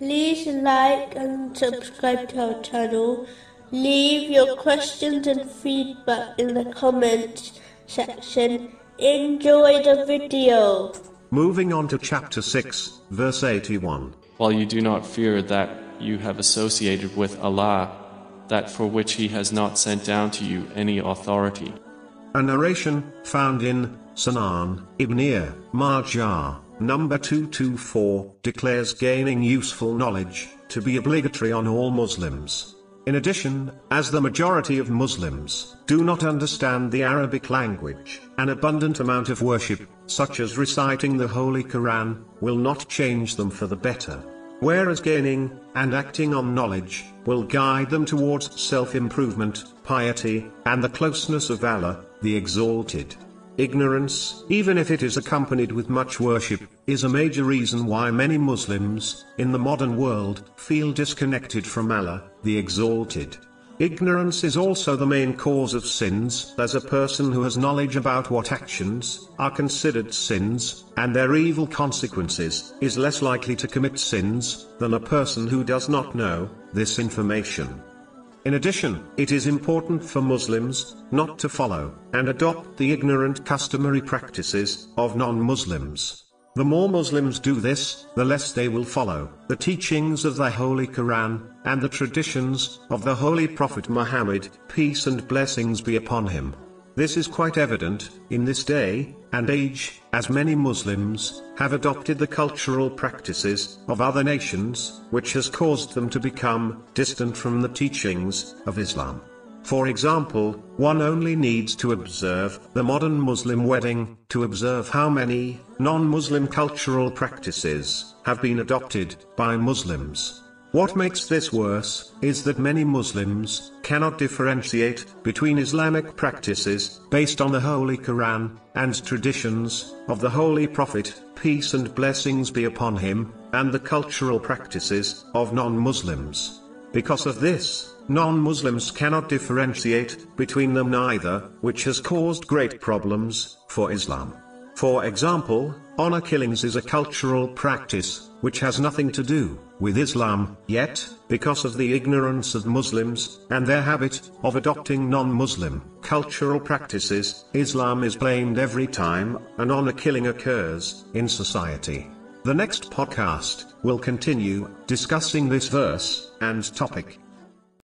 like and subscribe to our channel. Leave your questions and feedback in the comments section. Enjoy the video. Moving on to chapter 6, verse 81. while you do not fear that you have associated with Allah, that for which He has not sent down to you any authority. A narration found in Sunan Ibn Majah, number 224, declares gaining useful knowledge to be obligatory on all Muslims. In addition, as the majority of Muslims do not understand the Arabic language, an abundant amount of worship, such as reciting the Holy Quran, will not change them for the better. Whereas gaining and acting on knowledge will guide them towards self improvement, piety, and the closeness of Allah, the Exalted. Ignorance, even if it is accompanied with much worship, is a major reason why many Muslims, in the modern world, feel disconnected from Allah, the Exalted. Ignorance is also the main cause of sins, as a person who has knowledge about what actions are considered sins, and their evil consequences, is less likely to commit sins than a person who does not know this information. In addition, it is important for Muslims not to follow and adopt the ignorant customary practices of non-Muslims. The more Muslims do this, the less they will follow the teachings of the Holy Quran and the traditions of the Holy Prophet Muhammad, peace and blessings be upon him. This is quite evident in this day and age, as many Muslims have adopted the cultural practices of other nations, which has caused them to become distant from the teachings of Islam. For example, one only needs to observe the modern Muslim wedding to observe how many non Muslim cultural practices have been adopted by Muslims. What makes this worse is that many Muslims cannot differentiate between Islamic practices based on the Holy Quran and traditions of the Holy Prophet, peace and blessings be upon him, and the cultural practices of non Muslims. Because of this, non Muslims cannot differentiate between them neither, which has caused great problems for Islam. For example, honor killings is a cultural practice which has nothing to do with Islam, yet, because of the ignorance of Muslims and their habit of adopting non Muslim cultural practices, Islam is blamed every time an honor killing occurs in society. The next podcast will continue discussing this verse and topic.